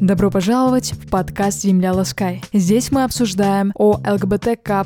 Добро пожаловать в подкаст «Земля Ласкай». Здесь мы обсуждаем о ЛГБТК+,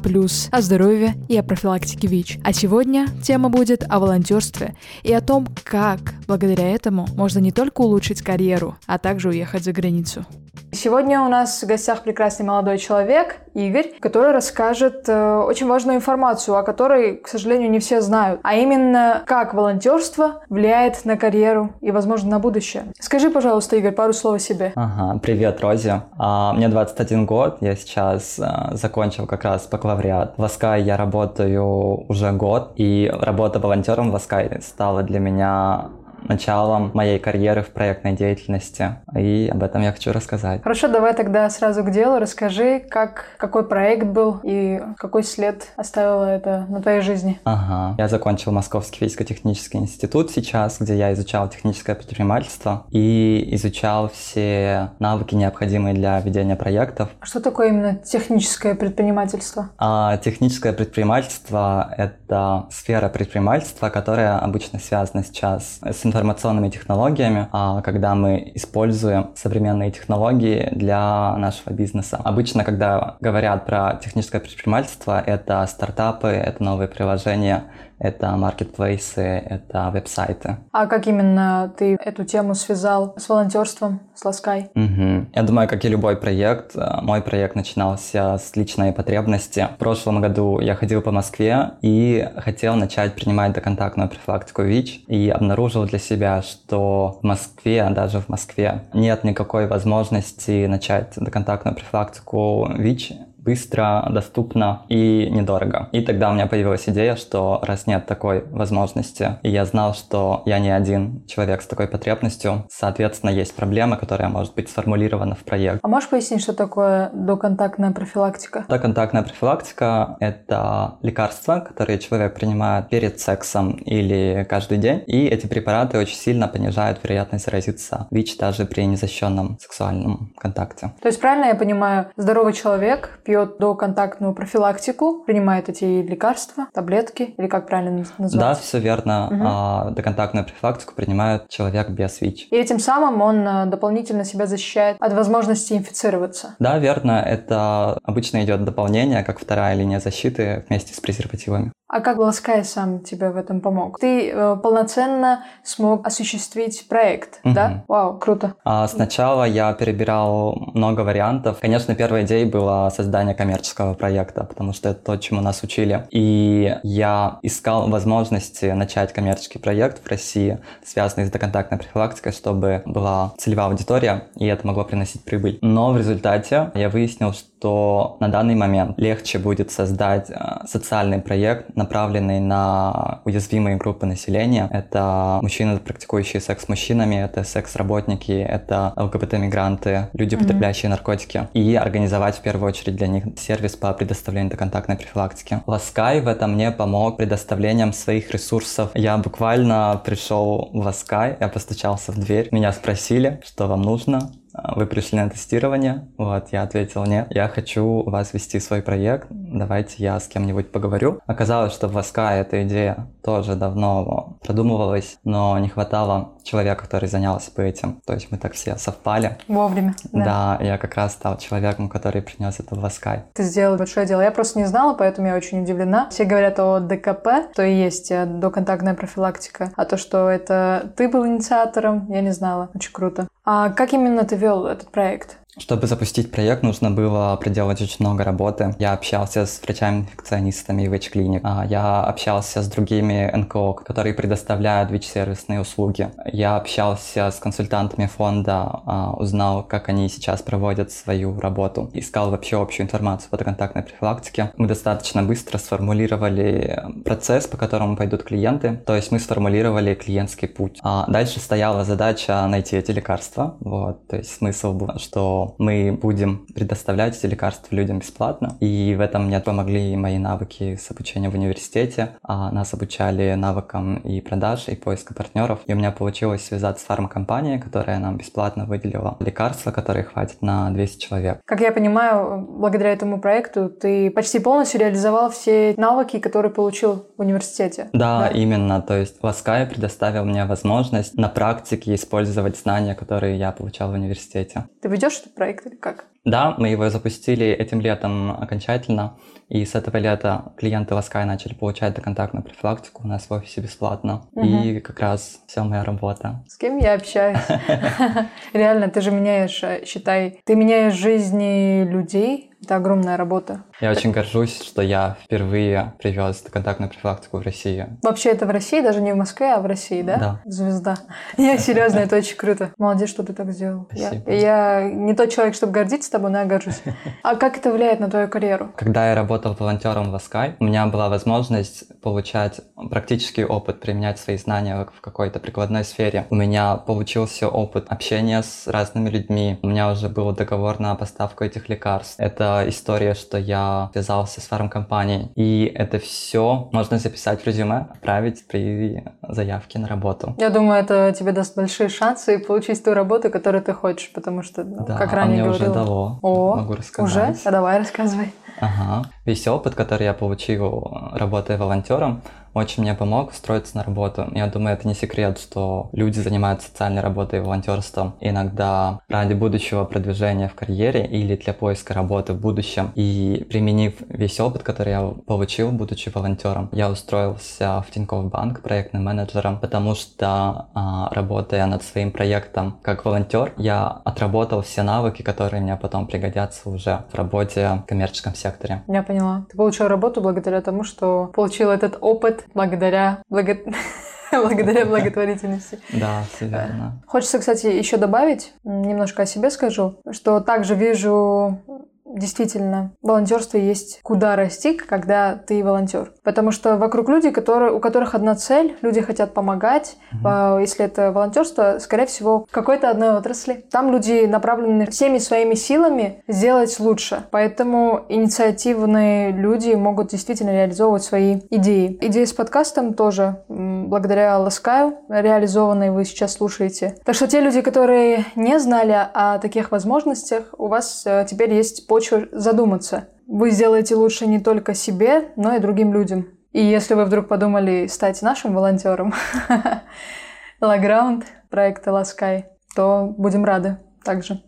о здоровье и о профилактике ВИЧ. А сегодня тема будет о волонтерстве и о том, как благодаря этому можно не только улучшить карьеру, а также уехать за границу. Сегодня у нас в гостях прекрасный молодой человек, Игорь, который расскажет э, очень важную информацию, о которой, к сожалению, не все знают, а именно, как волонтерство влияет на карьеру и, возможно, на будущее. Скажи, пожалуйста, Игорь, пару слов о себе. Ага, привет, Рози. А, мне 21 год, я сейчас а, закончил как раз бакалавриат. В Аскай я работаю уже год, и работа волонтером в Аскай стала для меня началом моей карьеры в проектной деятельности. И об этом я хочу рассказать. Хорошо, давай тогда сразу к делу. Расскажи, как, какой проект был и какой след оставило это на твоей жизни. Ага. Я закончил Московский физико-технический институт сейчас, где я изучал техническое предпринимательство и изучал все навыки, необходимые для ведения проектов. А что такое именно техническое предпринимательство? А, техническое предпринимательство — это сфера предпринимательства, которая обычно связана сейчас с информационными технологиями, а, когда мы используем современные технологии для нашего бизнеса. Обычно, когда говорят про техническое предпринимательство, это стартапы, это новые приложения, это маркетплейсы, это веб-сайты. А как именно ты эту тему связал с волонтерством, с Ласкай? Угу. Я думаю, как и любой проект, э, мой проект начинался с личной потребности. В прошлом году я ходил по Москве и хотел начать принимать доконтактную профилактику ВИЧ и обнаружил для себя, что в Москве, даже в Москве, нет никакой возможности начать доконтактную профилактику ВИЧ быстро, доступно и недорого. И тогда у меня появилась идея, что раз нет такой возможности, и я знал, что я не один человек с такой потребностью, соответственно, есть проблема, которая может быть сформулирована в проект. А можешь пояснить, что такое доконтактная профилактика? Доконтактная профилактика – это лекарства, которые человек принимает перед сексом или каждый день, и эти препараты очень сильно понижают вероятность заразиться ВИЧ даже при незащищенном сексуальном контакте. То есть правильно я понимаю, здоровый человек пьет пьет доконтактную профилактику, принимает эти лекарства, таблетки, или как правильно называется? Да, все верно. Угу. А, доконтактную профилактику принимает человек без ВИЧ. И этим самым он э, дополнительно себя защищает от возможности инфицироваться. Да, верно. Это обычно идет дополнение, как вторая линия защиты вместе с презервативами. А как Ласкай сам тебе в этом помог? Ты э, полноценно смог осуществить проект, угу. да? Вау, круто. А, сначала я перебирал много вариантов. Конечно, первая идея была создание коммерческого проекта, потому что это то, чему нас учили. И я искал возможности начать коммерческий проект в России, связанный с доконтактной профилактикой, чтобы была целевая аудитория, и это могло приносить прибыль. Но в результате я выяснил, что на данный момент легче будет создать э, социальный проект, направленный на уязвимые группы населения. Это мужчины, практикующие секс с мужчинами, это секс-работники, это ЛГБТ-мигранты, люди, потребляющие mm-hmm. наркотики. И организовать в первую очередь для них сервис по предоставлению доконтактной профилактики. Ласкай в этом мне помог предоставлением своих ресурсов. Я буквально пришел в Ласкай, я постучался в дверь, меня спросили, что вам нужно. А, вы пришли на тестирование, вот, я ответил, нет, я хочу вас вести свой проект, давайте я с кем-нибудь поговорю. Оказалось, что в Воска эта идея тоже давно продумывалась, но не хватало человека, который занялся бы этим. То есть мы так все совпали. Вовремя. Да, да я как раз стал человеком, который принес это в Воскай. Ты сделал большое дело. Я просто не знала, поэтому я очень удивлена. Все говорят о ДКП, то и есть э, доконтактная профилактика, а то, что это ты был инициатором, я не знала. Очень круто. А как именно ты вел этот проект? Чтобы запустить проект, нужно было проделать очень много работы. Я общался с врачами-инфекционистами в клиник а, Я общался с другими НКО, которые предоставляют ВИЧ-сервисные услуги. Я общался с консультантами фонда, а, узнал, как они сейчас проводят свою работу. Искал вообще общую информацию по контактной профилактике. Мы достаточно быстро сформулировали процесс, по которому пойдут клиенты. То есть мы сформулировали клиентский путь. А дальше стояла задача найти эти лекарства. Вот. То есть смысл был, что что мы будем предоставлять эти лекарства людям бесплатно. И в этом мне помогли мои навыки с обучением в университете. А нас обучали навыкам и продаж, и поиска партнеров. И у меня получилось связаться с фармкомпанией, которая нам бесплатно выделила лекарства, которые хватит на 200 человек. Как я понимаю, благодаря этому проекту ты почти полностью реализовал все навыки, которые получил в университете. Да, да? именно. То есть Ласкай предоставил мне возможность на практике использовать знания, которые я получал в университете. Ты ведешь проект или как? Да, мы его запустили этим летом окончательно, и с этого лета клиенты Ласкай начали получать доконтактную профилактику у нас в офисе бесплатно. Угу. И как раз вся моя работа. С кем я общаюсь? Реально, ты же меняешь, считай, ты меняешь жизни людей, это огромная работа. Я очень горжусь, что я впервые привез контактную профилактику в Россию. Вообще это в России, даже не в Москве, а в России, да? Да. Звезда. Я серьезно, это очень круто. Молодец, что ты так сделал. Спасибо. Я, я не тот человек, чтобы гордиться тобой, я горжусь. А как это влияет на твою карьеру? Когда я работал волонтером в Аскай, у меня была возможность получать практический опыт, применять свои знания в какой-то прикладной сфере. У меня получился опыт общения с разными людьми. У меня уже был договор на поставку этих лекарств. Это история, что я связался с фармкомпанией. И это все можно записать в резюме, отправить при заявке на работу. Я думаю, это тебе даст большие шансы получить ту работу, которую ты хочешь, потому что, ну, да, как ранее а мне говорила... уже дало. О, Могу рассказать. Уже? А давай рассказывай. Ага. Весь опыт, который я получил, работая волонтером, очень мне помог устроиться на работу. Я думаю, это не секрет, что люди занимаются социальной работой и волонтерством иногда ради будущего продвижения в карьере или для поиска работы в будущем. И применив весь опыт, который я получил, будучи волонтером, я устроился в Тинькофф Банк проектным менеджером, потому что а, работая над своим проектом как волонтер, я отработал все навыки, которые мне потом пригодятся уже в работе в коммерческом секторе. Я поняла. Ты получил работу благодаря тому, что получил этот опыт благодаря благо... благодаря благотворительности. Да, все верно. Хочется, кстати, еще добавить, немножко о себе скажу, что также вижу действительно, волонтерство есть куда расти, когда ты волонтер. Потому что вокруг люди, которые, у которых одна цель, люди хотят помогать. Mm-hmm. Если это волонтерство, скорее всего, в какой-то одной отрасли. Там люди направлены всеми своими силами сделать лучше. Поэтому инициативные люди могут действительно реализовывать свои идеи. Идея с подкастом тоже благодаря Ласкаю реализованной вы сейчас слушаете. Так что те люди, которые не знали о таких возможностях, у вас э, теперь есть почва почву задуматься. Вы сделаете лучше не только себе, но и другим людям. И если вы вдруг подумали стать нашим волонтером, Лаграунд проекта Ласкай, то будем рады также.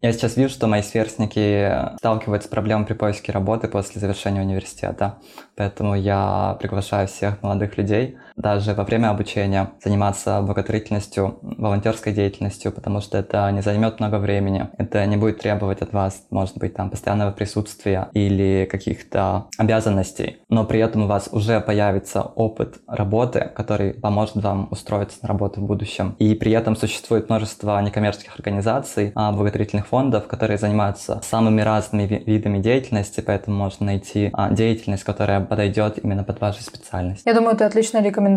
Я сейчас вижу, что мои сверстники сталкиваются с проблемой при поиске работы после завершения университета. Поэтому я приглашаю всех молодых людей даже во время обучения заниматься благотворительностью, волонтерской деятельностью, потому что это не займет много времени. Это не будет требовать от вас, может быть, там постоянного присутствия или каких-то обязанностей. Но при этом у вас уже появится опыт работы, который поможет вам устроиться на работу в будущем. И при этом существует множество некоммерческих организаций, а, благотворительных фондов, которые занимаются самыми разными видами деятельности, поэтому можно найти а, деятельность, которая подойдет именно под вашу специальность. Я думаю, это отличная рекомендация,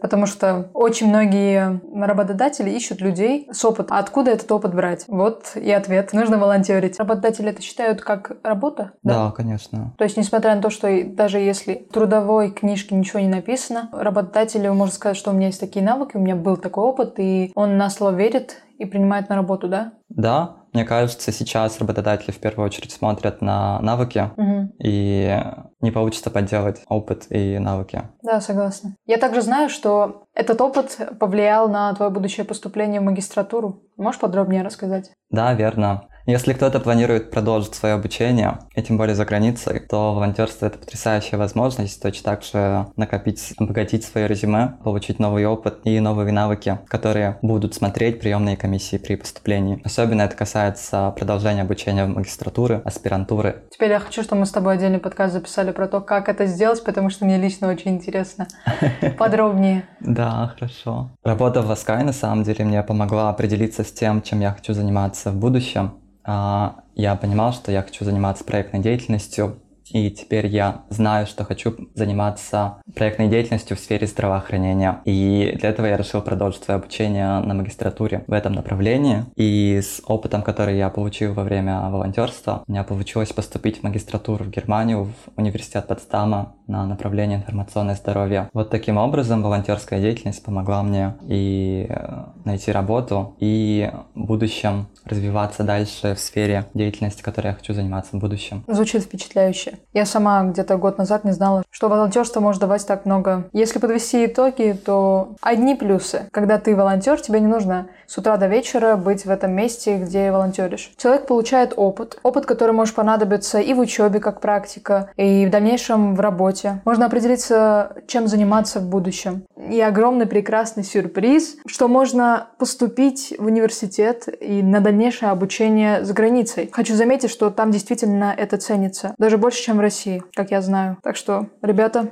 потому что очень многие работодатели ищут людей с опытом. А откуда этот опыт брать? Вот и ответ. Нужно волонтерить. Работодатели это считают как работа? Да, да конечно. То есть, несмотря на то, что даже если в трудовой книжке ничего не написано, работодателю может сказать, что у меня есть такие навыки, у меня был такой опыт, и он на слово верит и принимает на работу, да? Да, мне кажется, сейчас работодатели в первую очередь смотрят на навыки, угу. и не получится подделать опыт и навыки. Да, согласна. Я также знаю, что этот опыт повлиял на твое будущее поступление в магистратуру. Можешь подробнее рассказать? Да, верно. Если кто-то планирует продолжить свое обучение, и тем более за границей, то волонтерство — это потрясающая возможность точно так же накопить, обогатить свое резюме, получить новый опыт и новые навыки, которые будут смотреть приемные комиссии при поступлении. Особенно это касается продолжения обучения в магистратуры, аспирантуры. Теперь я хочу, чтобы мы с тобой отдельный подкаст записали про то, как это сделать, потому что мне лично очень интересно. Подробнее. Да, хорошо. Работа в Аскай на самом деле мне помогла определиться с тем, чем я хочу заниматься в будущем. А, я понимал, что я хочу заниматься проектной деятельностью, и теперь я знаю, что хочу заниматься проектной деятельностью в сфере здравоохранения. И для этого я решил продолжить свое обучение на магистратуре в этом направлении. И с опытом, который я получил во время волонтерства, у меня получилось поступить в магистратуру в Германию, в университет Потсдама на направление информационное здоровье. Вот таким образом волонтерская деятельность помогла мне и э, найти работу, и в будущем развиваться дальше в сфере деятельности, которой я хочу заниматься в будущем. Звучит впечатляюще. Я сама где-то год назад не знала, что волонтерство может давать так много. Если подвести итоги, то одни плюсы. Когда ты волонтер, тебе не нужно с утра до вечера быть в этом месте, где волонтеришь. Человек получает опыт. Опыт, который может понадобиться и в учебе как практика, и в дальнейшем в работе. Можно определиться, чем заниматься в будущем. И огромный прекрасный сюрприз, что можно поступить в университет и на дальнейшее обучение за границей. Хочу заметить, что там действительно это ценится. Даже больше, чем в России, как я знаю. Так что, ребята,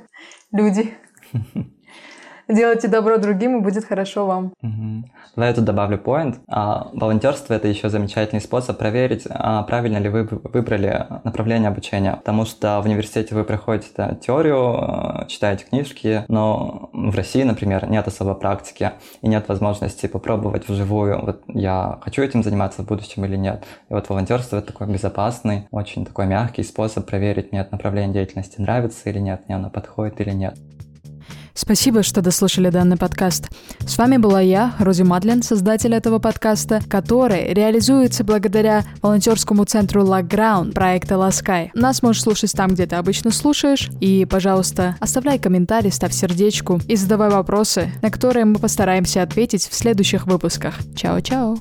люди, делайте добро другим, и будет хорошо вам. Угу. Давай я тут добавлю point. А, волонтерство это еще замечательный способ проверить, а, правильно ли вы выбрали направление обучения. Потому что в университете вы проходите теорию, а, читаете книжки, но в России, например, нет особо практики и нет возможности попробовать вживую. Вот я хочу этим заниматься в будущем или нет. И вот волонтерство это такой безопасный, очень такой мягкий способ проверить, мне это направление деятельности нравится или нет, мне оно подходит или нет. Спасибо, что дослушали данный подкаст. С вами была я, Рози Мадлен, создатель этого подкаста, который реализуется благодаря волонтерскому центру Лаграунд проекта Ласкай. Нас можешь слушать там, где ты обычно слушаешь. И, пожалуйста, оставляй комментарий, ставь сердечку и задавай вопросы, на которые мы постараемся ответить в следующих выпусках. Чао-чао!